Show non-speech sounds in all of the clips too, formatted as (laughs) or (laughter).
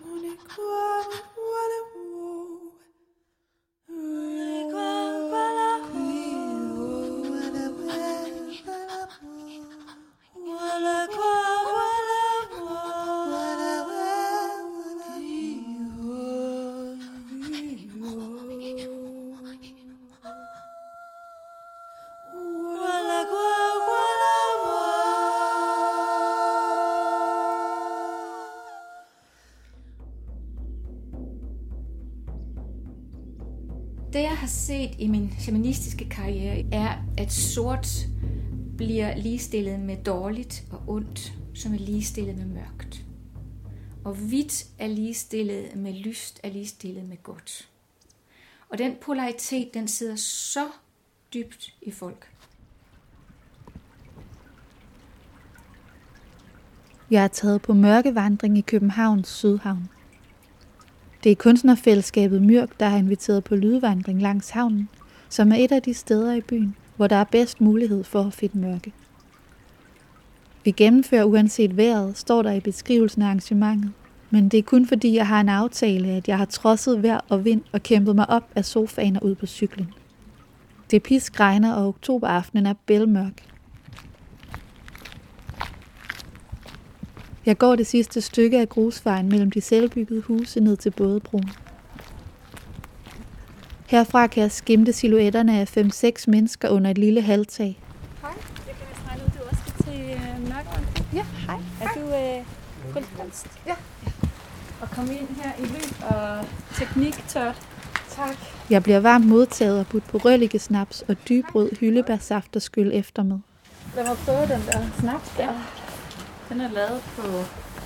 Det jeg har set i min shamanistiske karriere, er, at sort bliver ligestillet med dårligt og ondt, som er ligestillet med mørkt. Og hvidt er ligestillet med lyst, er ligestillet med godt. Og den polaritet, den sidder så dybt i folk. Jeg er taget på mørkevandring i Københavns Sydhavn. Det er kunstnerfællesskabet Myrk, der har inviteret på lydvandring langs havnen, som er et af de steder i byen, hvor der er bedst mulighed for at finde mørke. Vi gennemfører uanset vejret, står der i beskrivelsen af arrangementet. Men det er kun fordi, jeg har en aftale, at jeg har trodset vejr og vind og kæmpet mig op af sofaen og ud på cyklen. Det pisk regner, og oktoberaftenen er bælmørk. Jeg går det sidste stykke af grusvejen mellem de selvbyggede huse ned til bådebroen. Herfra kan jeg skimte silhuetterne af 5-6 mennesker under et lille halvtag. Hej, jeg kan vist regne ud, du også skal til øh, mørkevand. Ja, hej. Er du øh, kunstkunst? Ja. Og kom ind her i lys og tekniktørt. Tak. Jeg bliver varmt modtaget og budt på røllikesnaps og dybrød hyldebærsaft og skyld efter med. Lad mig prøve den der snaps der. Den er lavet på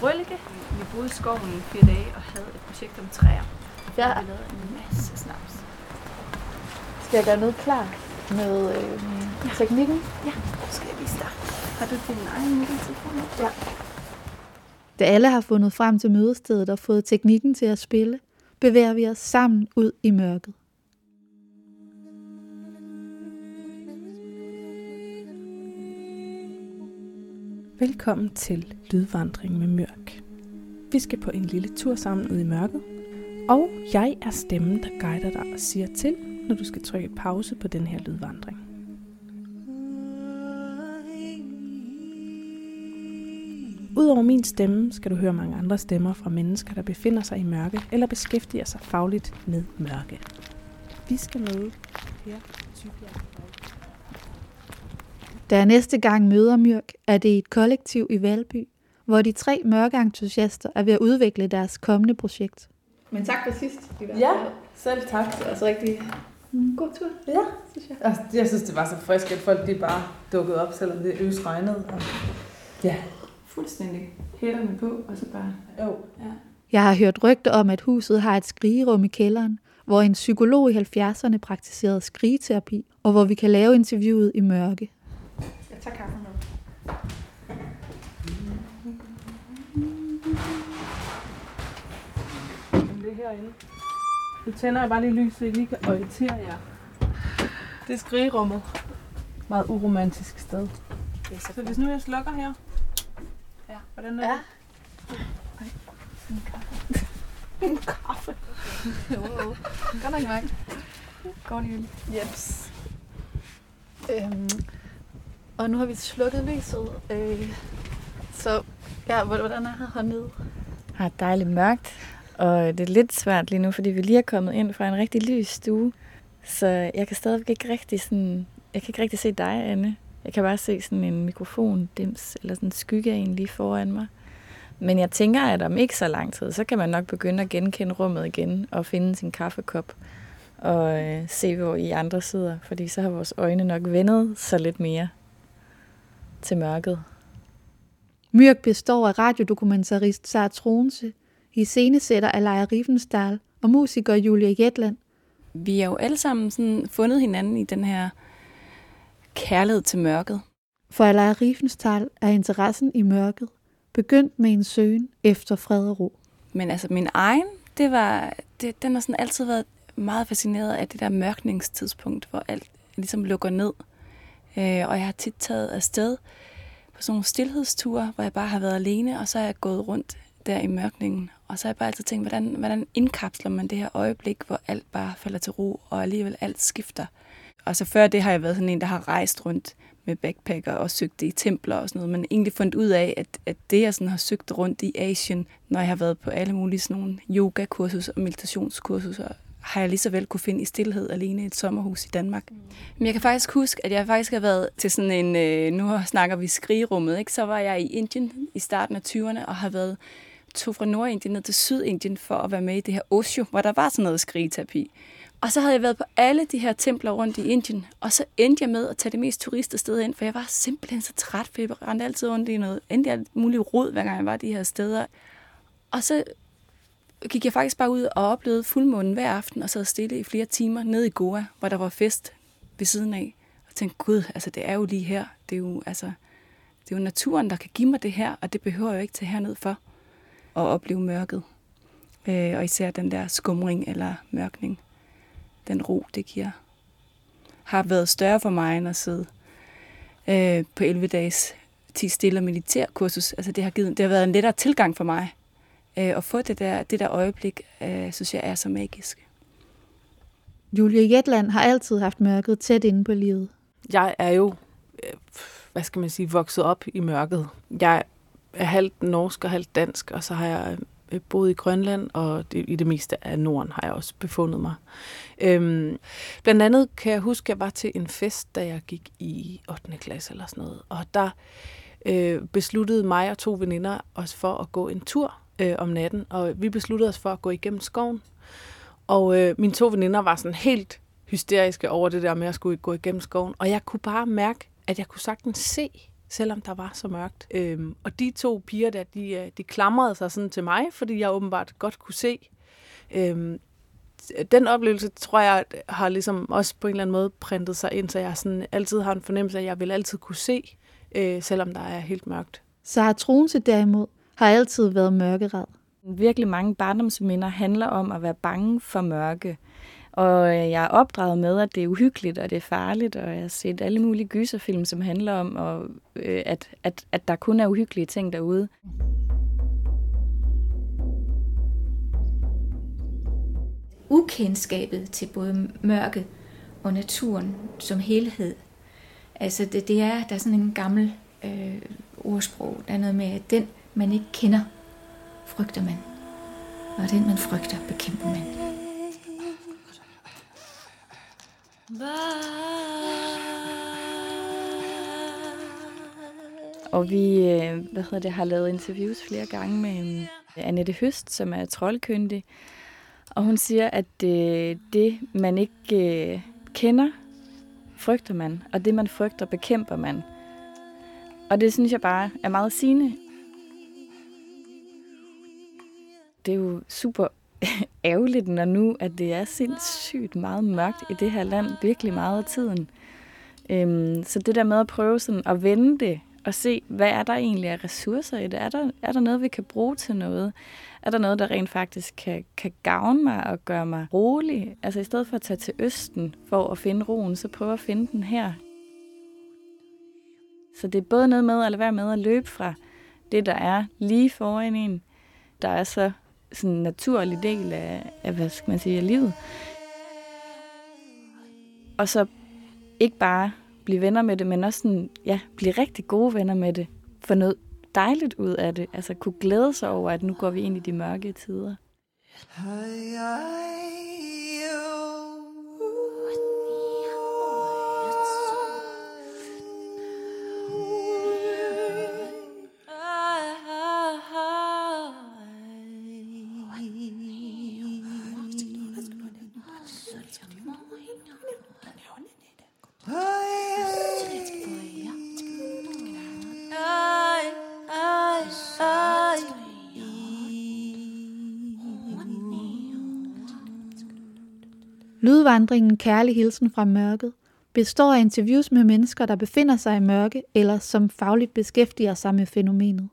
Røllike. Vi boede i skoven i fire dage og havde et projekt om træer. Ja. Vi lavede en masse snaps. Skal jeg gøre noget klar med øh, teknikken? Ja, nu skal jeg vise dig. Har du din egen mobiltelefon? Ja. Da alle har fundet frem til mødestedet og fået teknikken til at spille, bevæger vi os sammen ud i mørket. Velkommen til Lydvandring med Mørk. Vi skal på en lille tur sammen ud i mørket, og jeg er stemmen, der guider dig og siger til, når du skal trykke pause på den her lydvandring. Udover min stemme skal du høre mange andre stemmer fra mennesker, der befinder sig i mørke eller beskæftiger sig fagligt med mørke. Vi skal møde Per Tybjerg. Da jeg næste gang møder Myrk, er det i et kollektiv i Valby, hvor de tre mørkeentusiaster er ved at udvikle deres kommende projekt. Men tak for sidst. Ja, selv tak. Altså rigtig mm, god tur, Ja. synes jeg. Altså, jeg synes, det var så frisk, at folk de bare dukkede op, selvom det øs regnede. Og... Ja, Fuldstændig. Hætterne på, og så bare... jo. Ja. Jeg har hørt rygter om, at huset har et skrigerum i kælderen, hvor en psykolog i 70'erne praktiserede skrigeterapi, og hvor vi kan lave interviewet i mørke. Jeg tager kaffen med. Jamen, det er herinde. Nu tænder jeg bare lige lys, så I lige kan orientere jer. Det er skrigerummet. Meget uromantisk sted. Det er så Så hvis nu jeg slukker her. Ja. Hvordan er Ja. det? En kaffe. jo, (laughs) jo. Godt nok mange. Går lige Jeps. Øhm, og nu har vi slukket lyset, øh, så ja, hvordan er her hernede? har dejligt mørkt, og det er lidt svært lige nu, fordi vi lige er kommet ind fra en rigtig lys stue. Så jeg kan stadig ikke rigtig sådan, jeg kan ikke rigtig se dig, Anne. Jeg kan bare se sådan en mikrofon dims, eller sådan en skygge af en lige foran mig. Men jeg tænker, at om ikke så lang tid, så kan man nok begynde at genkende rummet igen, og finde sin kaffekop, og øh, se, hvor I andre sidder, fordi så har vores øjne nok vendet sig lidt mere til mørket. Myrk består af radiodokumentarist Sara Tronse, iscenesætter Alaya Riefenstahl og musiker Julia Jetland. Vi er jo alle sammen sådan fundet hinanden i den her kærlighed til mørket. For Alaya Riefenstahl er interessen i mørket begyndt med en søgen efter fred og ro. Men altså min egen, det var, det, den har sådan altid været meget fascineret af det der mørkningstidspunkt, hvor alt ligesom lukker ned. Øh, og jeg har tit taget afsted på sådan nogle stillhedsture, hvor jeg bare har været alene, og så er jeg gået rundt der i mørkningen. Og så har jeg bare altid tænkt, hvordan, hvordan indkapsler man det her øjeblik, hvor alt bare falder til ro, og alligevel alt skifter. Og så før det har jeg været sådan en, der har rejst rundt med backpacker og søgt i templer og sådan noget, men egentlig fundet ud af, at, at det, jeg sådan har søgt rundt i Asien, når jeg har været på alle mulige sådan nogle yogakursus og meditationskursus, har jeg lige så vel kunne finde i stillhed alene i et sommerhus i Danmark. Mm. Men jeg kan faktisk huske, at jeg faktisk har været til sådan en, øh, nu snakker vi skrigerummet, ikke? så var jeg i Indien i starten af 20'erne og har været tog fra Nordindien ned til Sydindien for at være med i det her Osho, hvor der var sådan noget skrigeterapi. Og så havde jeg været på alle de her templer rundt i Indien, og så endte jeg med at tage det mest turister sted ind, for jeg var simpelthen så træt, for jeg rendte altid rundt i noget, endte alt muligt rod, hver gang jeg var de her steder. Og så gik jeg faktisk bare ud og oplevede fuldmånen hver aften, og sad stille i flere timer nede i Goa, hvor der var fest ved siden af. Og tænkte, gud, altså det er jo lige her. Det er jo, altså, det er jo naturen, der kan give mig det her, og det behøver jeg ikke til herned for at opleve mørket. Øh, og især den der skumring eller mørkning. Den ro, det giver. Har været større for mig end at sidde øh, på 11 dages 10 stille og militærkursus. Altså det har, givet, det har været en lettere tilgang for mig Øh, at få det der, det der øjeblik, øh, synes jeg er så magisk. Julie Jetland har altid haft mørket tæt inde på livet. Jeg er jo, øh, hvad skal man sige, vokset op i mørket. Jeg er halvt norsk og halvt dansk, og så har jeg øh, boet i Grønland, og det, i det meste af Norden har jeg også befundet mig. Øhm, blandt andet kan jeg huske, at jeg var til en fest, da jeg gik i 8. klasse eller sådan noget, og der øh, besluttede mig og to veninder os for at gå en tur øh, om natten, og vi besluttede os for at gå igennem skoven. Og øh, mine to veninder var sådan helt hysteriske over det der med at skulle gå igennem skoven, og jeg kunne bare mærke, at jeg kunne sagtens se, selvom der var så mørkt. Øhm, og de to piger der, de, øh, de klamrede sig sådan til mig, fordi jeg åbenbart godt kunne se. Øhm, den oplevelse, tror jeg, har ligesom også på en eller anden måde printet sig ind, så jeg sådan altid har en fornemmelse af, at jeg vil altid kunne se, øh, selvom der er helt mørkt. Så har Troense derimod har altid været mørkeret. Virkelig mange barndomsminder handler om at være bange for mørke. Og øh, jeg er opdraget med, at det er uhyggeligt, og det er farligt, og jeg har set alle mulige gyserfilm, som handler om, og, øh, at, at, at der kun er uhyggelige ting derude. Ukendskabet til både mørket og naturen som helhed. Altså det, det er, der er sådan en gammel øh, ordsprog, der er noget med, at den man ikke kender, frygter man. Og den, man frygter, bekæmper man. Og vi øh, hvad hedder det, har lavet interviews flere gange med øh, Annette Høst, som er troldkyndig. Og hun siger, at det, det man ikke kender, frygter man. Og det, man frygter, bekæmper man. Og det synes jeg bare er meget sigende det er jo super (laughs) ærgerligt, når nu, at det er sindssygt meget mørkt i det her land, virkelig meget af tiden. Øhm, så det der med at prøve sådan at vende det, og se, hvad er der egentlig af ressourcer i det? Er der, er der noget, vi kan bruge til noget? Er der noget, der rent faktisk kan, kan gavne mig og gøre mig rolig? Altså i stedet for at tage til Østen for at finde roen, så prøve at finde den her. Så det er både noget med at lade være med at løbe fra det, der er lige foran en, der er så sådan en naturlig del af, af, hvad skal man sige, af livet. Og så ikke bare blive venner med det, men også sådan, ja, blive rigtig gode venner med det. Få noget dejligt ud af det. Altså kunne glæde sig over, at nu går vi ind i de mørke tider. Hej. Udvandringen Kærlig Hilsen fra Mørket består af interviews med mennesker, der befinder sig i mørke, eller som fagligt beskæftiger sig med fænomenet.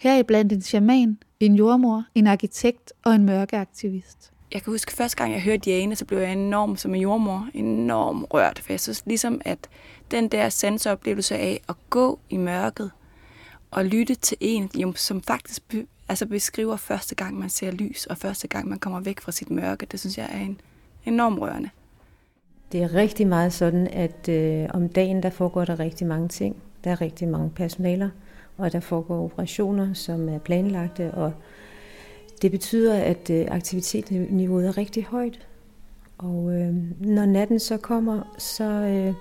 Her er blandt en shaman, en jordmor, en arkitekt og en mørkeaktivist. Jeg kan huske, første gang jeg hørte Diane, så blev jeg enormt som en jordmor, enormt rørt, for jeg synes ligesom, at den der sanseoplevelse af at gå i mørket og lytte til en, som faktisk altså beskriver første gang, man ser lys, og første gang, man kommer væk fra sit mørke. Det synes jeg er en enormt rørende. Det er rigtig meget sådan, at øh, om dagen, der foregår der rigtig mange ting. Der er rigtig mange personaler, og der foregår operationer, som er planlagte, og det betyder, at øh, aktivitetsniveauet er rigtig højt. Og øh, når natten så kommer, så øh,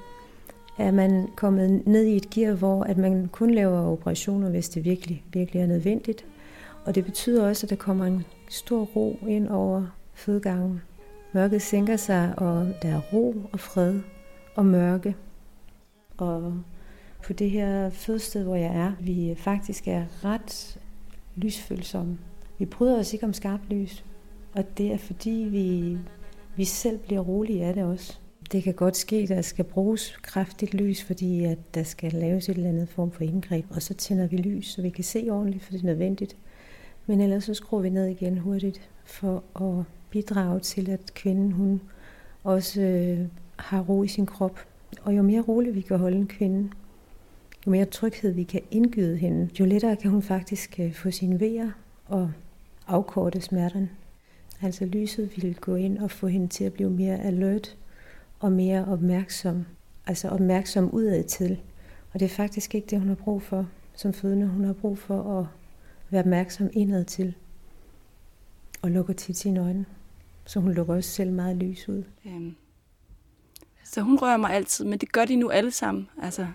er man kommet ned i et gear, hvor at man kun laver operationer, hvis det virkelig, virkelig er nødvendigt. Og det betyder også, at der kommer en stor ro ind over fødegangen. Mørket sænker sig, og der er ro og fred og mørke. Og på det her fødested, hvor jeg er, vi faktisk er ret lysfølsomme. Vi bryder os ikke om skarpt lys, og det er fordi vi, vi selv bliver rolige af det også. Det kan godt ske, at der skal bruges kraftigt lys, fordi at der skal laves et eller andet form for indgreb, og så tænder vi lys, så vi kan se ordentligt, for det er nødvendigt. Men ellers så skruer vi ned igen hurtigt for at bidrage til, at kvinden hun også øh, har ro i sin krop. Og jo mere rolig vi kan holde en kvinde, jo mere tryghed vi kan indgyde hende, jo lettere kan hun faktisk øh, få sine vejer og afkorte smerterne. Altså lyset vil gå ind og få hende til at blive mere alert og mere opmærksom. Altså opmærksom udad til. Og det er faktisk ikke det, hun har brug for som fødende. Hun har brug for at være opmærksom indad til. Og lukker tit sine øjne. Så hun lukker også selv meget lys ud. Øhm. Så hun rører mig altid, men det gør de nu alle sammen. Altså,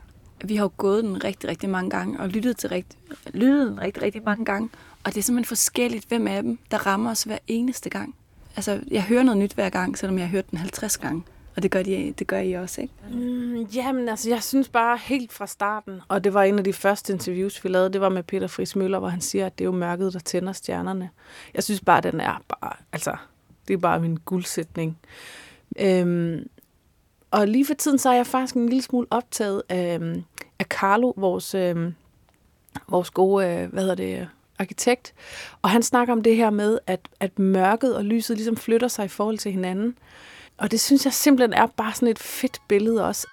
vi har jo gået den rigtig, rigtig mange gange, og lyttet, til rigt, lyttet den rigtig, rigtig mange gange. Og det er simpelthen forskelligt, hvem af dem, der rammer os hver eneste gang. Altså, jeg hører noget nyt hver gang, selvom jeg har hørt den 50 gange. Og det gør, de, det gør I også, ikke? Mm, jamen, altså, jeg synes bare helt fra starten, og det var en af de første interviews, vi lavede, det var med Peter Friis Møller, hvor han siger, at det er jo mørket, der tænder stjernerne. Jeg synes bare, den er bare, altså, det er bare min guldsætning. Øhm, og lige for tiden, så er jeg faktisk en lille smule optaget af, øhm, af Carlo, vores, øh, vores gode, øh, hvad hedder det, arkitekt. Og han snakker om det her med, at, at mørket og lyset ligesom flytter sig i forhold til hinanden. Og det synes jeg simpelthen er bare sådan et fedt billede også.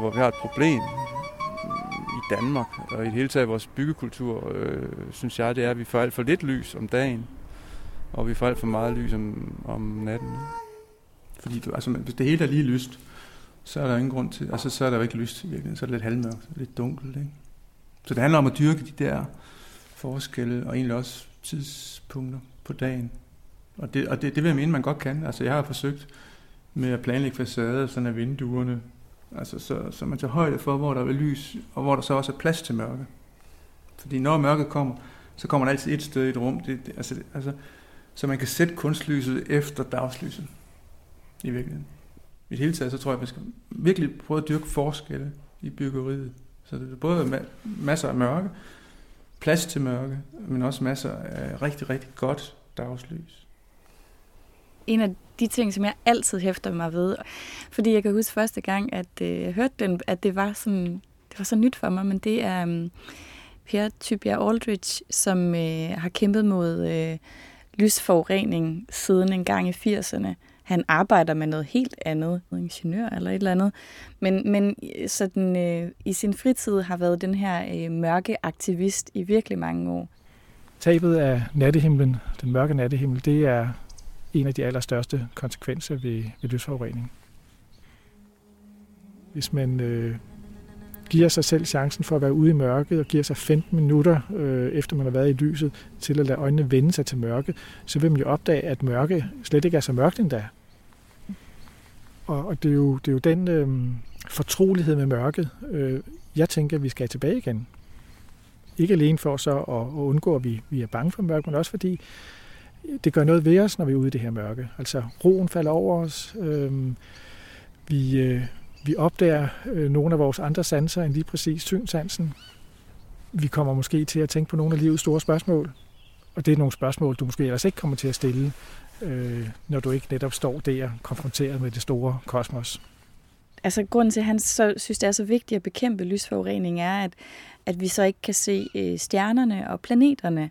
Hvor vi har et problem i Danmark, og i det hele taget vores byggekultur, øh, synes jeg, det er, at vi får alt for lidt lys om dagen, og vi får alt for meget lys om, om natten. Fordi du, altså, hvis det hele er lige lyst, så er der ingen grund til, altså så er der jo ikke lyst i virkeligheden, så er det lidt halvmørkt, lidt dunkelt. Ikke? Så det handler om at dyrke de der forskelle, og egentlig også tidspunkter på dagen. Og det, og det, det vil jeg mene, man godt kan. Altså, jeg har forsøgt med at planlægge facader, sådan at vinduerne, altså, så, så man tager højde for, hvor der er lys, og hvor der så også er plads til mørke. Fordi når mørket kommer, så kommer der altid et sted i et rum, det, det, altså, det, altså, så man kan sætte kunstlyset efter dagslyset i virkeligheden. I det hele taget, så tror jeg, at man skal virkelig prøve at dyrke forskelle i byggeriet. Så det er både masser af mørke, plads til mørke, men også masser af rigtig, rigtig godt dagslys. En af de ting, som jeg altid hæfter mig ved, fordi jeg kan huske første gang, at øh, jeg hørte den, at det var, sådan, det var så nyt for mig, men det er øh, Per Tybjerg Aldrich, som øh, har kæmpet mod øh, lysforurening siden en gang i 80'erne han arbejder med noget helt andet, ingeniør eller et eller andet, men, men øh, sådan, øh, i sin fritid har været den her øh, mørke aktivist i virkelig mange år. Tabet af nattehimlen, den mørke nattehimmel, det er en af de allerstørste konsekvenser ved, ved lysforurening. Hvis man øh, giver sig selv chancen for at være ude i mørket og giver sig 15 minutter øh, efter man har været i lyset til at lade øjnene vende sig til mørke, så vil man jo opdage, at mørke slet ikke er så mørkt endda. Og, og det, er jo, det er jo den øh, fortrolighed med mørket, øh, jeg tænker, vi skal tilbage igen. Ikke alene for så at, at undgå, at vi, vi er bange for mørke, men også fordi det gør noget ved os, når vi er ude i det her mørke. Altså roen falder over os. Øh, vi, øh, vi opdager øh, nogle af vores andre sanser end lige præcis synsansen. Vi kommer måske til at tænke på nogle af livets store spørgsmål. Og det er nogle spørgsmål, du måske ellers ikke kommer til at stille, øh, når du ikke netop står der konfronteret med det store kosmos. Altså grunden til, at han så, synes, det er så vigtigt at bekæmpe lysforurening, er, at, at vi så ikke kan se øh, stjernerne og planeterne.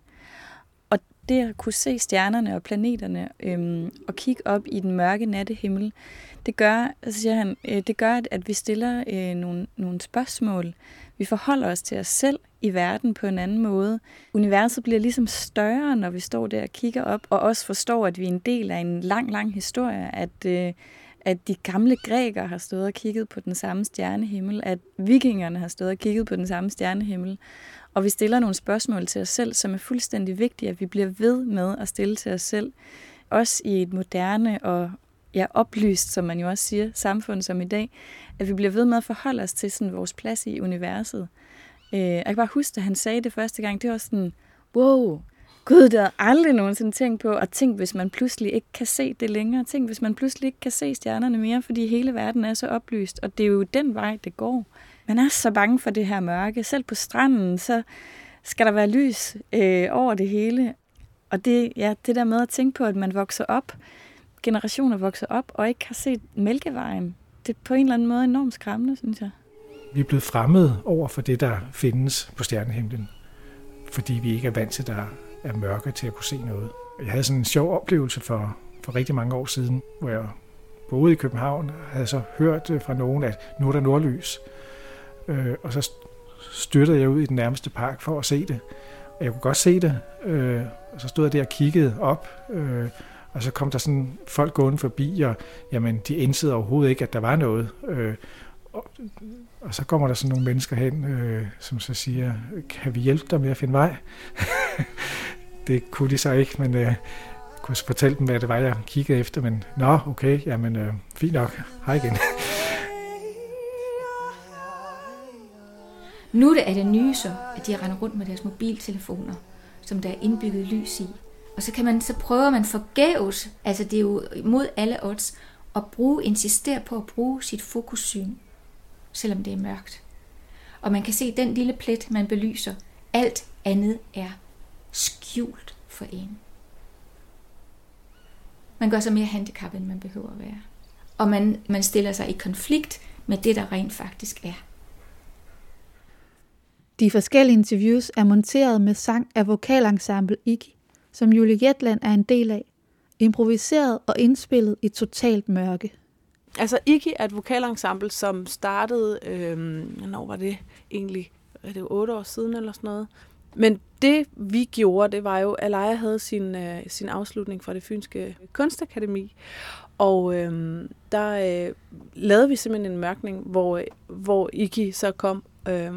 Det at kunne se stjernerne og planeterne øhm, og kigge op i den mørke nattehimmel, det gør, så siger han, øh, det gør, at vi stiller øh, nogle, nogle spørgsmål. Vi forholder os til os selv i verden på en anden måde. Universet bliver ligesom større, når vi står der og kigger op, og også forstår, at vi er en del af en lang, lang historie, at, øh, at de gamle grækere har stået og kigget på den samme stjernehimmel, at vikingerne har stået og kigget på den samme stjernehimmel, og vi stiller nogle spørgsmål til os selv, som er fuldstændig vigtige, at vi bliver ved med at stille til os selv, også i et moderne og ja, oplyst, som man jo også siger, samfund som i dag, at vi bliver ved med at forholde os til sådan vores plads i universet. Øh, jeg kan bare huske, at han sagde det første gang, det var sådan, wow, gud, det havde aldrig nogensinde tænkt på, og tænk, hvis man pludselig ikke kan se det længere. Tænk, hvis man pludselig ikke kan se stjernerne mere, fordi hele verden er så oplyst, og det er jo den vej, det går. Man er så bange for det her mørke. Selv på stranden, så skal der være lys øh, over det hele. Og det, ja, det der med at tænke på, at man vokser op, generationer vokser op og ikke har set Mælkevejen, det er på en eller anden måde enormt skræmmende, synes jeg. Vi er blevet fremmede over for det, der findes på stjernehimlen, fordi vi ikke er vant til, at der er mørke til at kunne se noget. Jeg havde sådan en sjov oplevelse for, for rigtig mange år siden, hvor jeg boede i København, havde så hørt øh, fra nogen, at nu er der nordlys. Øh, og så styrtede jeg ud i den nærmeste park for at se det. Og jeg kunne godt se det, øh, og så stod jeg der og kiggede op, øh, og så kom der sådan folk gående forbi, og jamen, de indsede overhovedet ikke, at der var noget. Øh, og, og så kommer der sådan nogle mennesker hen, øh, som så siger, kan vi hjælpe dig med at finde vej? (laughs) det kunne de så ikke, men øh, jeg kunne fortælle dem, hvad det var, jeg kiggede efter, men nå, okay, jamen, øh, fint nok, hej igen. (laughs) Nu er det, af det nye så, at de render rundt med deres mobiltelefoner, som der er indbygget lys i. Og så, kan man, så prøver man forgæves, altså det er jo mod alle odds, at bruge, insistere på at bruge sit fokussyn, selvom det er mørkt. Og man kan se den lille plet, man belyser. Alt andet er skjult for en. Man gør sig mere handicappet, end man behøver at være. Og man, man stiller sig i konflikt med det, der rent faktisk er. De forskellige interviews er monteret med sang af vokalensemble Iki, som Julie Jetland er en del af, improviseret og indspillet i totalt mørke. Altså Iki er et vokalensemble, som startede, øh, hvornår var det egentlig, er det otte år siden eller sådan noget. Men det vi gjorde, det var jo, at Leia havde sin, øh, sin afslutning fra det Fynske Kunstakademi, og øh, der øh, lavede vi simpelthen en mørkning, hvor, hvor Iki så kom øh,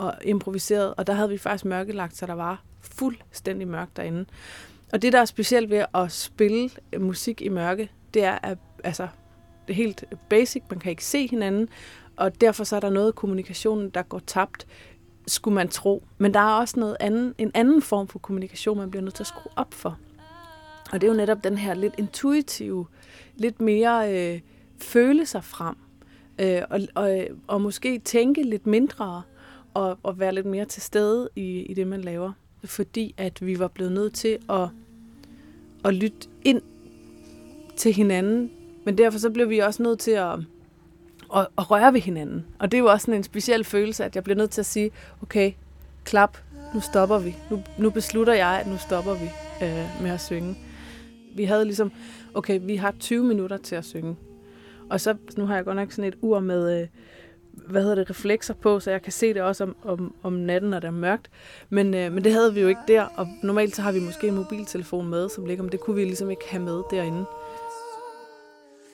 og improviseret, og der havde vi faktisk mørkelagt, så der var fuldstændig mørkt derinde. Og det, der er specielt ved at spille musik i mørke, det er, at altså, det er helt basic, man kan ikke se hinanden, og derfor så er der noget af kommunikationen, der går tabt, skulle man tro. Men der er også noget anden, en anden form for kommunikation, man bliver nødt til at skrue op for. Og det er jo netop den her lidt intuitive, lidt mere øh, føle sig frem, øh, og, og, og måske tænke lidt mindre, og, og være lidt mere til stede i, i det, man laver fordi at vi var blevet nødt til at, at lytte ind til hinanden. Men derfor så blev vi også nødt til at, at, at røre ved hinanden. Og det er jo også sådan en speciel følelse, at jeg bliver nødt til at sige, okay, klap, nu stopper vi. Nu, nu beslutter jeg, at nu stopper vi øh, med at synge. Vi havde ligesom, okay, vi har 20 minutter til at synge. Og så, nu har jeg godt nok sådan et ur med, øh, hvad hedder det, reflekser på, så jeg kan se det også om, om, om natten, når det er mørkt. Men, øh, men det havde vi jo ikke der, og normalt så har vi måske en mobiltelefon med, som ligger, men det kunne vi ligesom ikke have med derinde.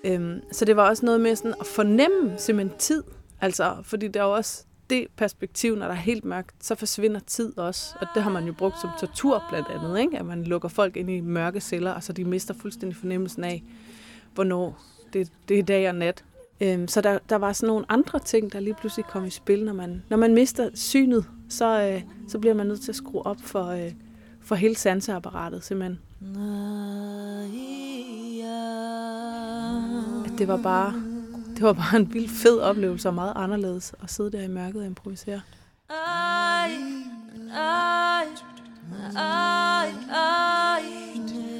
Øhm, så det var også noget med sådan at fornemme simpelthen tid, altså, fordi der er også det perspektiv, når der er helt mørkt, så forsvinder tid også. Og det har man jo brugt som tortur blandt andet, ikke? at man lukker folk ind i mørke celler, og så de mister fuldstændig fornemmelsen af, hvornår det, det er dag og nat. Øhm, så der, der var sådan nogle andre ting, der lige pludselig kom i spil. Når man, når man mister synet, så, øh, så bliver man nødt til at skrue op for, øh, for hele sanseapparatet simpelthen. At det var bare det var bare en vild fed oplevelse og meget anderledes at sidde der i mørket og improvisere. Ej, ej, ej, ej. Ah!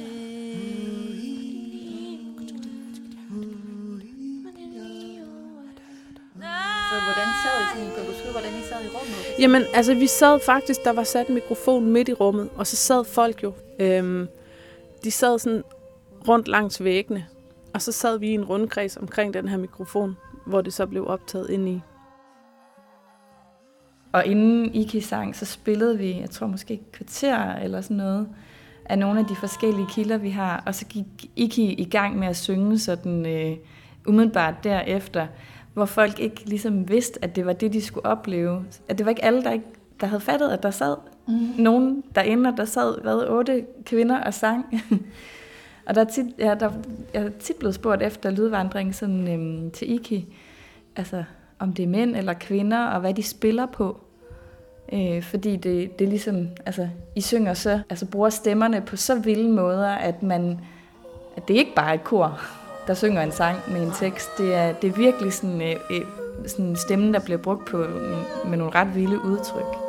Så hvordan sad I sådan? Kan du skrive, hvordan I sad i rummet? Jamen, altså vi sad faktisk, der var sat en mikrofon midt i rummet, og så sad folk jo. Øhm, de sad sådan rundt langs væggene, og så sad vi i en rundkreds omkring den her mikrofon, hvor det så blev optaget ind i. Og inden Iki sang, så spillede vi, jeg tror måske et kvarter eller sådan noget, af nogle af de forskellige kilder, vi har. Og så gik Iki i gang med at synge sådan øh, umiddelbart derefter, hvor folk ikke ligesom vidste, at det var det, de skulle opleve. At det var ikke alle, der, ikke, der havde fattet, at der sad mm. nogen derinde, og der sad hvad, otte kvinder og sang. (laughs) og der er tit, ja, der, jeg er tit blevet spurgt efter lydvandring sådan, øhm, til Iki, altså om det er mænd eller kvinder, og hvad de spiller på. Øh, fordi det, det er ligesom, altså, I synger så, altså bruger stemmerne på så vilde måder, at man, at det er ikke bare et kor, der synger en sang med en tekst. Det er, det er virkelig sådan, øh, øh sådan sådan stemme, der bliver brugt på, mm, med nogle ret vilde udtryk.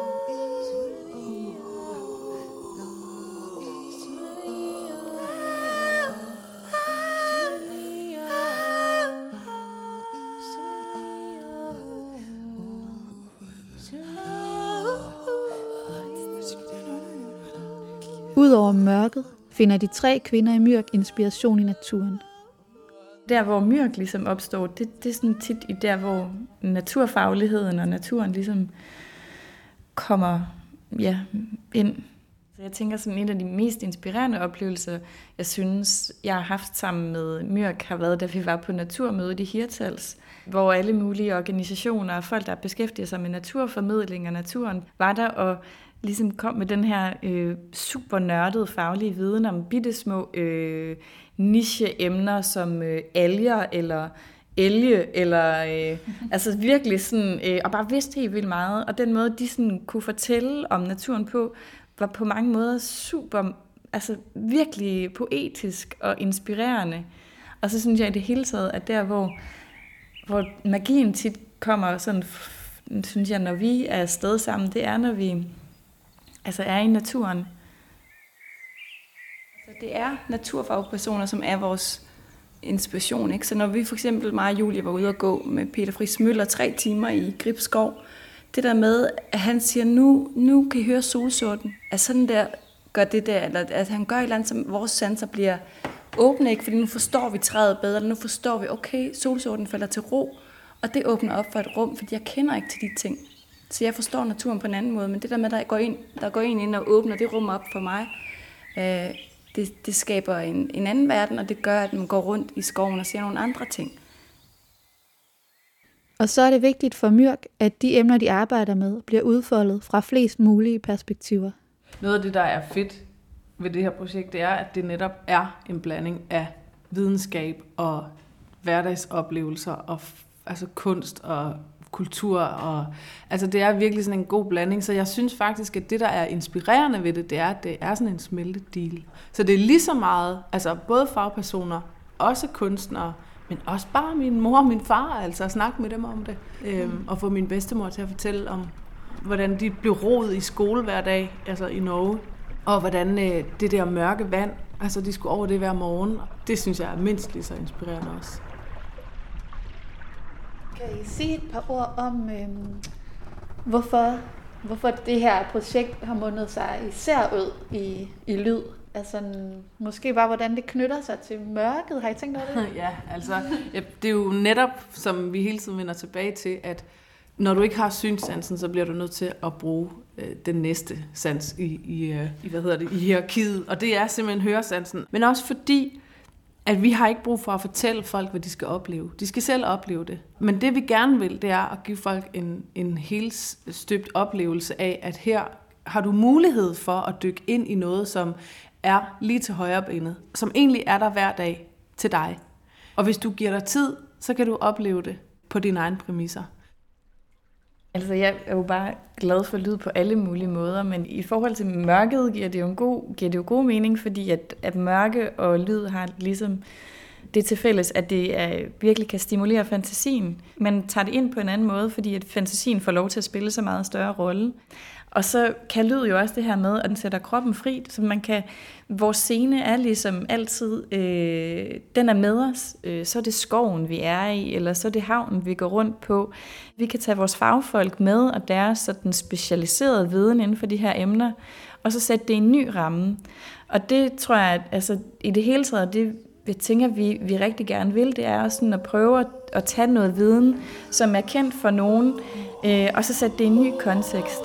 Udover mørket finder de tre kvinder i Myrk inspiration i naturen. Der, hvor Myrk ligesom opstår, det, det er sådan tit i der, hvor naturfagligheden og naturen ligesom kommer ja, ind. Så jeg tænker sådan en af de mest inspirerende oplevelser, jeg synes, jeg har haft sammen med Myrk, har været, da vi var på naturmødet i Hirtals, hvor alle mulige organisationer og folk, der beskæftiger sig med naturformidling og naturen, var der og ligesom kom med den her øh, super nørdede faglige viden om bittesmå øh, niche-emner som øh, alger eller elge, eller øh, altså virkelig sådan, øh, og bare vidste helt vildt meget. Og den måde, de sådan kunne fortælle om naturen på, var på mange måder super, altså virkelig poetisk og inspirerende. Og så synes jeg i det hele taget, at der, hvor, hvor magien tit kommer, sådan, synes jeg, når vi er afsted sammen, det er, når vi altså er i naturen. Det er naturfagpersoner, som er vores inspiration. Ikke? Så når vi for eksempel, mig og Julie var ude og gå med Peter Friis Møller tre timer i Gribskov, det der med, at han siger, nu, nu kan I høre solsorten. At sådan der gør det der, eller at han gør et eller andet, som vores sanser bliver åbne, ikke? fordi nu forstår vi træet bedre, eller nu forstår vi, okay, solsorten falder til ro, og det åbner op for et rum, fordi jeg kender ikke til de ting. Så jeg forstår naturen på en anden måde, men det der med, at der går en, der går en ind og åbner det rum op for mig, øh, det, det skaber en, en anden verden, og det gør, at man går rundt i skoven og ser nogle andre ting. Og så er det vigtigt for Myrk, at de emner, de arbejder med, bliver udfoldet fra flest mulige perspektiver. Noget af det, der er fedt ved det her projekt, det er, at det netop er en blanding af videnskab og hverdagsoplevelser og altså kunst og kultur. Og, altså det er virkelig sådan en god blanding, så jeg synes faktisk, at det, der er inspirerende ved det, det er, at det er sådan en smeltedeal. Så det er lige så meget, altså både fagpersoner, også kunstnere, men også bare min mor og min far, altså at snakke med dem om det. Øhm, og få min bedstemor til at fortælle om, hvordan de blev roet i skole hver dag, altså i Norge. Og hvordan øh, det der mørke vand, altså de skulle over det hver morgen. Det synes jeg er mindst lige så inspirerende også. Kan I sige et par ord om, øh, hvorfor, hvorfor det her projekt har mundet sig især ud i, i lyd? Altså, måske bare, hvordan det knytter sig til mørket. Har I tænkt over det? (laughs) ja, altså, ja, det er jo netop, som vi hele tiden vender tilbage til, at når du ikke har synssansen, så bliver du nødt til at bruge øh, den næste sans i, i, øh, i, hvad hedder det, i hierarkiet. Og det er simpelthen høresansen. Men også fordi, at vi har ikke brug for at fortælle folk, hvad de skal opleve. De skal selv opleve det. Men det vi gerne vil, det er at give folk en, en helt støbt oplevelse af, at her har du mulighed for at dykke ind i noget, som er lige til højre benet, som egentlig er der hver dag til dig. Og hvis du giver dig tid, så kan du opleve det på dine egne præmisser. Altså, jeg er jo bare glad for lyd på alle mulige måder, men i forhold til mørket giver det jo, en god, giver det jo god mening, fordi at, at mørke og lyd har ligesom det til fælles, at det er, virkelig kan stimulere fantasien. Man tager det ind på en anden måde, fordi at fantasien får lov til at spille så meget større rolle. Og så kan lyd jo også det her med, at den sætter kroppen fri, så man kan, vores scene er ligesom altid, øh, den er med os, øh, så er det skoven, vi er i, eller så er det havnen, vi går rundt på. Vi kan tage vores fagfolk med, og deres sådan specialiserede viden inden for de her emner, og så sætte det i en ny ramme. Og det tror jeg, at altså, i det hele taget, det jeg tænker, vi, vi rigtig gerne vil, det er sådan at prøve at, at tage noget viden, som er kendt for nogen, øh, og så sætte det i en ny kontekst.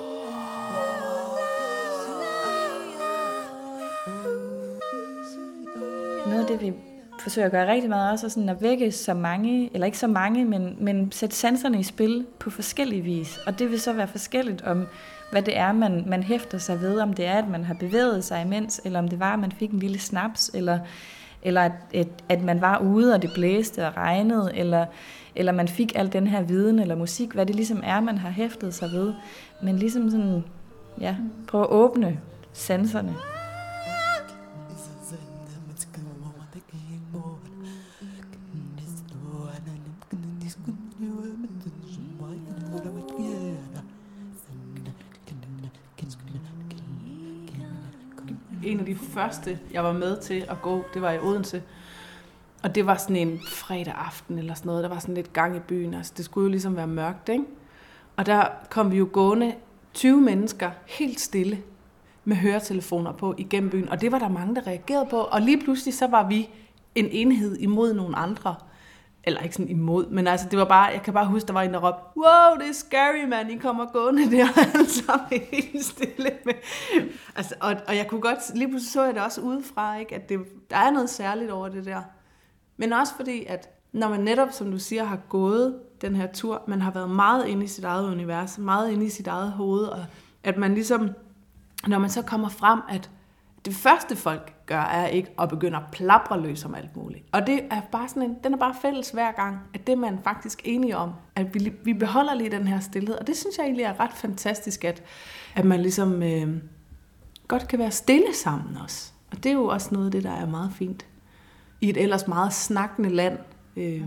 Noget af det, vi forsøger at gøre rigtig meget, også er sådan at vække så mange, eller ikke så mange, men, men sætte sanserne i spil på forskellige vis. Og det vil så være forskelligt om, hvad det er, man, man hæfter sig ved, om det er, at man har bevæget sig imens, eller om det var, at man fik en lille snaps, eller, eller at, at, at man var ude, og det blæste og regnede, eller, eller man fik al den her viden eller musik, hvad det ligesom er, man har hæftet sig ved. Men ligesom sådan, ja, prøve at åbne sanserne. En af de første, jeg var med til at gå, det var i Odense. Og det var sådan en fredag aften eller sådan noget. Der var sådan lidt gang i byen. Altså, det skulle jo ligesom være mørkt, ikke? Og der kom vi jo gående 20 mennesker helt stille med høretelefoner på igennem byen. Og det var der mange, der reagerede på. Og lige pludselig så var vi en enhed imod nogle andre eller ikke sådan imod, men altså det var bare, jeg kan bare huske, der var en, der råbte, wow, det er scary, man, I kommer gående der, (laughs) alle sammen helt stille med. Altså, og, og jeg kunne godt, lige pludselig så jeg det også udefra, ikke, at det, der er noget særligt over det der. Men også fordi, at når man netop, som du siger, har gået den her tur, man har været meget inde i sit eget univers, meget inde i sit eget hoved, og at man ligesom, når man så kommer frem, at det første folk gør, er ikke at begynde at plapre løs om alt muligt. Og det er bare sådan en, den er bare fælles hver gang, at det er man faktisk enige om, at vi, vi beholder lige den her stillhed. Og det synes jeg egentlig er ret fantastisk, at, at man ligesom øh, godt kan være stille sammen også. Og det er jo også noget af det, der er meget fint. I et ellers meget snakkende land. Øh,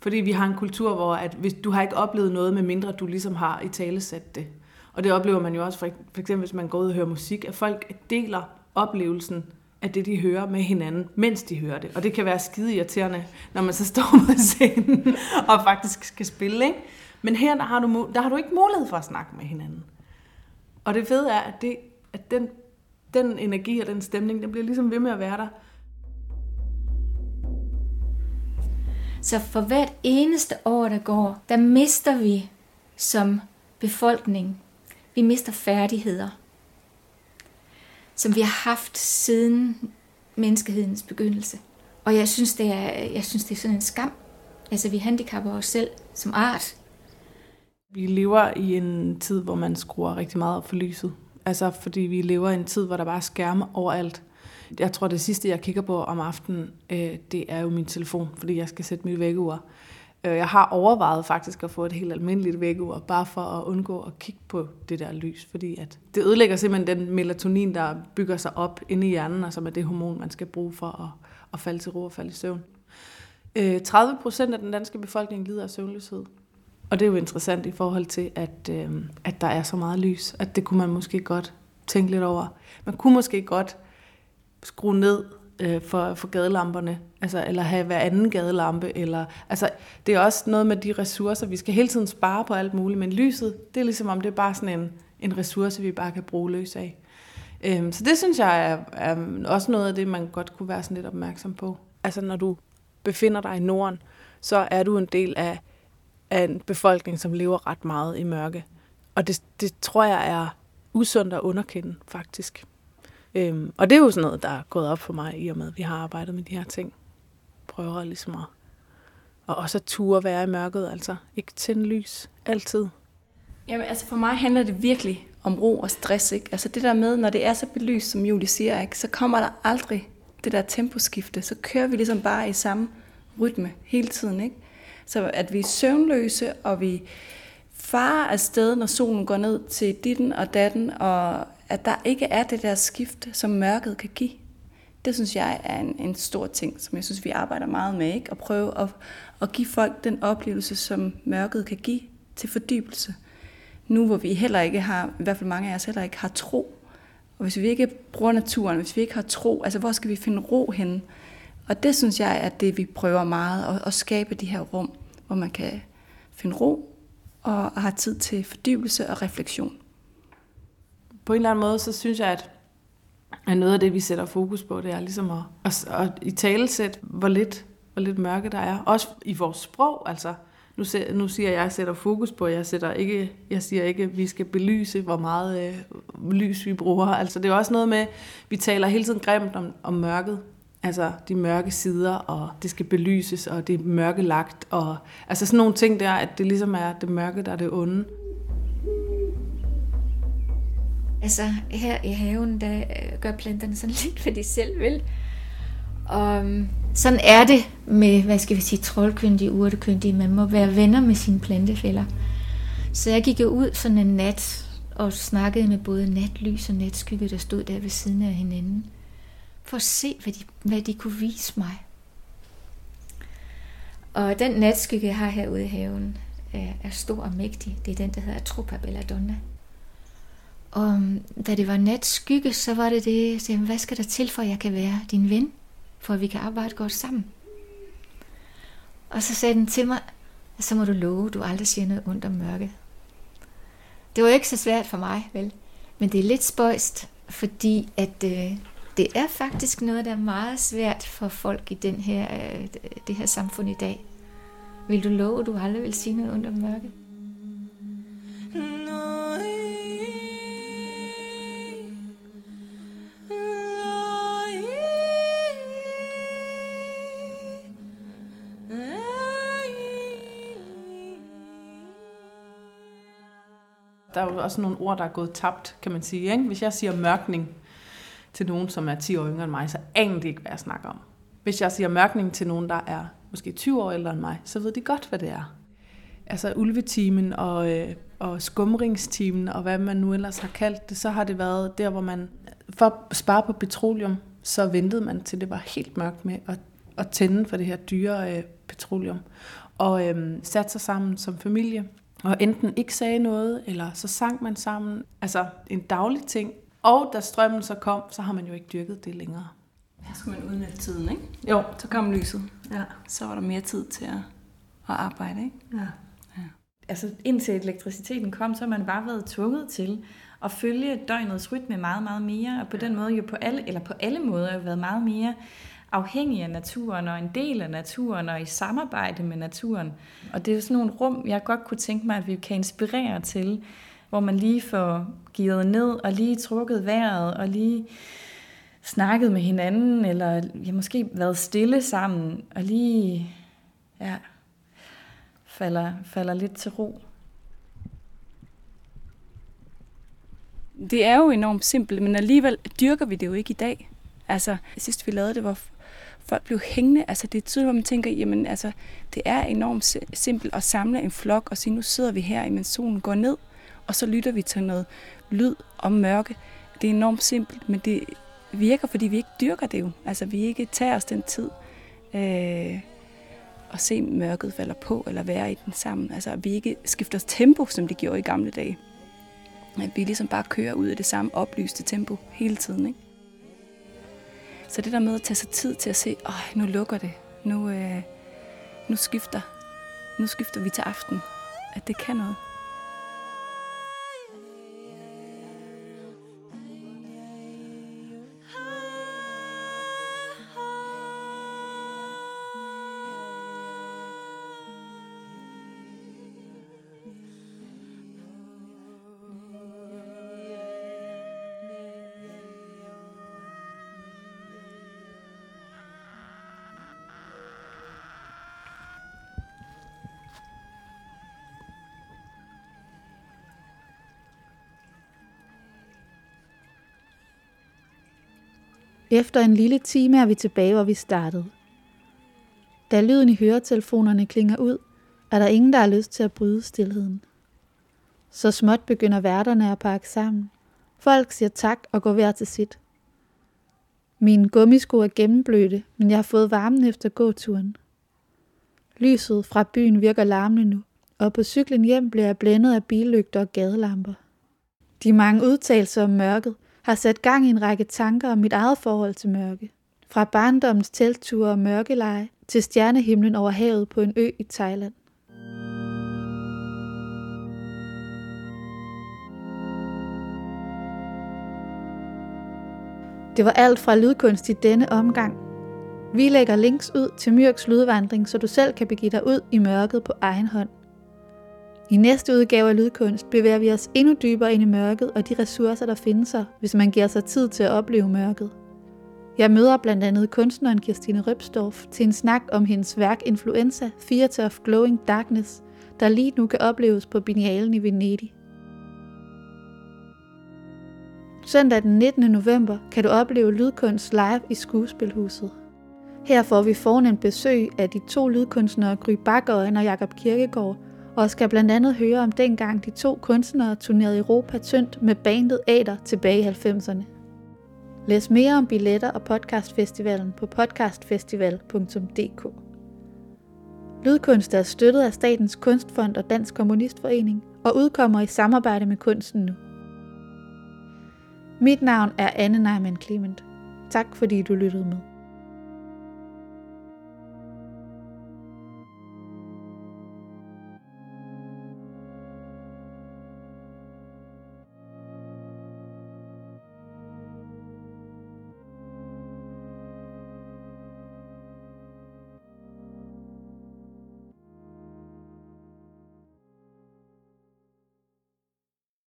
fordi vi har en kultur, hvor at hvis du har ikke oplevet noget, med mindre du ligesom har i tale sat det. Og det oplever man jo også, for, for eksempel hvis man går ud og hører musik, at folk deler oplevelsen af det, de hører med hinanden, mens de hører det. Og det kan være skide irriterende, når man så står (laughs) på scenen og faktisk skal spille. Ikke? Men her der har, du, der har du ikke mulighed for at snakke med hinanden. Og det fede er, at, det, at den, den energi og den stemning, den bliver ligesom ved med at være der. Så for hvert eneste år, der går, der mister vi som befolkning, vi mister færdigheder som vi har haft siden menneskehedens begyndelse. Og jeg synes, det er, jeg synes, det er sådan en skam. Altså, vi handicapper os selv som art. Vi lever i en tid, hvor man skruer rigtig meget op for lyset. Altså, fordi vi lever i en tid, hvor der bare er skærme overalt. Jeg tror, det sidste, jeg kigger på om aftenen, øh, det er jo min telefon, fordi jeg skal sætte mit vækkeur. Øh, jeg har overvejet faktisk at få et helt almindeligt vækkeur, bare for at undgå at kigge på det der lys, fordi at det ødelægger simpelthen den melatonin, der bygger sig op inde i hjernen, og som er det hormon, man skal bruge for at, at falde til ro og falde i søvn. Øh, 30 procent af den danske befolkning lider af søvnløshed. Og det er jo interessant i forhold til, at, øh, at der er så meget lys, at det kunne man måske godt tænke lidt over. Man kunne måske godt skrue ned øh, for, for gadelamperne, altså, eller have hver anden gadelampe. Eller, altså, det er også noget med de ressourcer. Vi skal hele tiden spare på alt muligt, men lyset, det er ligesom om det er bare sådan en, en ressource, vi bare kan bruge løs af. Øhm, så det synes jeg er, er også noget af det, man godt kunne være sådan lidt opmærksom på. Altså når du befinder dig i Norden, så er du en del af, af en befolkning, som lever ret meget i mørke. Og det, det tror jeg er usundt at underkende, faktisk. Øhm, og det er jo sådan noget, der er gået op for mig, i og med, at vi har arbejdet med de her ting. Prøver ligesom at, og også at ture være i mørket, altså ikke tænde lys, altid. Jamen, altså for mig handler det virkelig om ro og stress, ikke? Altså det der med, når det er så belyst, som Julie siger, ikke? så kommer der aldrig det der temposkifte. Så kører vi ligesom bare i samme rytme hele tiden, ikke? Så at vi er søvnløse, og vi farer afsted, når solen går ned til ditten og datten, og at der ikke er det der skift, som mørket kan give. Det synes jeg er en, en stor ting, som jeg synes, vi arbejder meget med. Ikke? At prøve at, at give folk den oplevelse, som mørket kan give til fordybelse. Nu hvor vi heller ikke har, i hvert fald mange af os heller ikke har tro. Og hvis vi ikke bruger naturen, hvis vi ikke har tro, altså hvor skal vi finde ro henne? Og det synes jeg er det, vi prøver meget, at, at skabe de her rum, hvor man kan finde ro og, og har tid til fordybelse og refleksion. På en eller anden måde, så synes jeg, at at noget af det, vi sætter fokus på, det er ligesom at, at, at i talesæt, hvor lidt, hvor lidt mørke der er. Også i vores sprog, altså. Nu, nu siger jeg, at jeg sætter fokus på, jeg, sætter ikke, jeg siger ikke, at vi skal belyse, hvor meget øh, lys vi bruger. Altså, det er også noget med, vi taler hele tiden grimt om, om mørket. Altså de mørke sider, og det skal belyses, og det er mørkelagt. Og, altså sådan nogle ting der, at det ligesom er det mørke, der er det onde. Altså her i haven, der øh, gør planterne sådan (laughs) lidt, hvad de selv vil. Og øhm, sådan er det med, hvad skal vi sige, troldkyndige, urtekyndige. Man må være venner med sine plantefælder. Så jeg gik ud sådan en nat og snakkede med både natlys og natskygge, der stod der ved siden af hinanden. For at se, hvad de, hvad de kunne vise mig. Og den natskygge, jeg har herude i haven, er, er stor og mægtig. Det er den, der hedder Atropa Belladonna. Og øhm, da det var nat skygge, så var det det, jeg sagde, hvad skal der til for, at jeg kan være din ven? For at vi kan arbejde godt sammen. Og så sagde den til mig, så må du love, du aldrig siger noget ondt om mørket. Det var ikke så svært for mig, vel? Men det er lidt spøjst, fordi at øh, det er faktisk noget, der er meget svært for folk i den her, øh, det her samfund i dag. Vil du love, at du aldrig vil sige noget ondt om mørket? Hmm. Der er jo også nogle ord, der er gået tabt, kan man sige. Ikke? Hvis jeg siger mørkning til nogen, som er 10 år yngre end mig, så aner de ikke, hvad jeg snakker om. Hvis jeg siger mørkning til nogen, der er måske 20 år ældre end mig, så ved de godt, hvad det er. Altså ulvetimen og, øh, og skumringstimen og hvad man nu ellers har kaldt det, så har det været der, hvor man for at spare på petroleum, så ventede man til det var helt mørkt med at, at tænde for det her dyre øh, petroleum. Og øh, satte sig sammen som familie og enten ikke sagde noget, eller så sang man sammen. Altså en daglig ting. Og da strømmen så kom, så har man jo ikke dyrket det længere. Her skulle man udnytte tiden, ikke? Jo. Så kom lyset. Ja. Så var der mere tid til at, at arbejde, ikke? Ja. ja. Altså indtil elektriciteten kom, så har man bare været tvunget til at følge døgnets rytme meget, meget mere. Og på den måde jo på alle, eller på alle måder jo været meget mere afhængig af naturen og en del af naturen og i samarbejde med naturen. Og det er jo sådan nogle rum, jeg godt kunne tænke mig, at vi kan inspirere til, hvor man lige får givet ned og lige trukket vejret og lige snakket med hinanden, eller ja, måske været stille sammen og lige ja, falder, falder lidt til ro. Det er jo enormt simpelt, men alligevel dyrker vi det jo ikke i dag. Altså, sidst vi lavede det, var folk blev hængende. Altså, det er tydeligt, hvor man tænker, jamen, altså, det er enormt simpelt at samle en flok og sige, nu sidder vi her, imens solen går ned, og så lytter vi til noget lyd om mørke. Det er enormt simpelt, men det virker, fordi vi ikke dyrker det jo. Altså, vi ikke tager os den tid øh, at se mørket falder på, eller være i den sammen. Altså, vi ikke skifter tempo, som de gjorde i gamle dage. At vi ligesom bare kører ud af det samme oplyste tempo hele tiden, ikke? Så det der med at tage sig tid til at se, åh, nu lukker det, nu, øh, nu skifter, nu skifter vi til aften, at det kan noget. Efter en lille time er vi tilbage, hvor vi startede. Da lyden i høretelefonerne klinger ud, er der ingen, der har lyst til at bryde stillheden. Så småt begynder værterne at pakke sammen. Folk siger tak og går hver til sit. Mine gummisko er gennemblødte, men jeg har fået varmen efter gåturen. Lyset fra byen virker larmende nu, og på cyklen hjem bliver jeg blændet af billygter og gadelamper. De mange udtalelser om mørket har sat gang i en række tanker om mit eget forhold til mørke. Fra barndommens teltture og mørkeleje til stjernehimlen over havet på en ø i Thailand. Det var alt fra lydkunst i denne omgang. Vi lægger links ud til Myrks lydvandring, så du selv kan begive dig ud i mørket på egen hånd. I næste udgave af Lydkunst bevæger vi os endnu dybere ind i mørket og de ressourcer, der findes her, hvis man giver sig tid til at opleve mørket. Jeg møder blandt andet kunstneren Kirstine Røbstorff til en snak om hendes værk Influenza, Theater of Glowing Darkness, der lige nu kan opleves på Biennalen i Venedig. Søndag den 19. november kan du opleve lydkunst live i Skuespilhuset. Her får vi fornemt besøg af de to lydkunstnere Gry Bakøjen og Jakob Kirkegaard, og skal blandt andet høre om dengang de to kunstnere turnerede Europa tyndt med bandet Ader tilbage i 90'erne. Læs mere om billetter og podcastfestivalen på podcastfestival.dk. Lydkunst er støttet af Statens Kunstfond og Dansk Kommunistforening og udkommer i samarbejde med Kunsten Nu. Mit navn er Anne Neumann Clement. Tak fordi du lyttede med.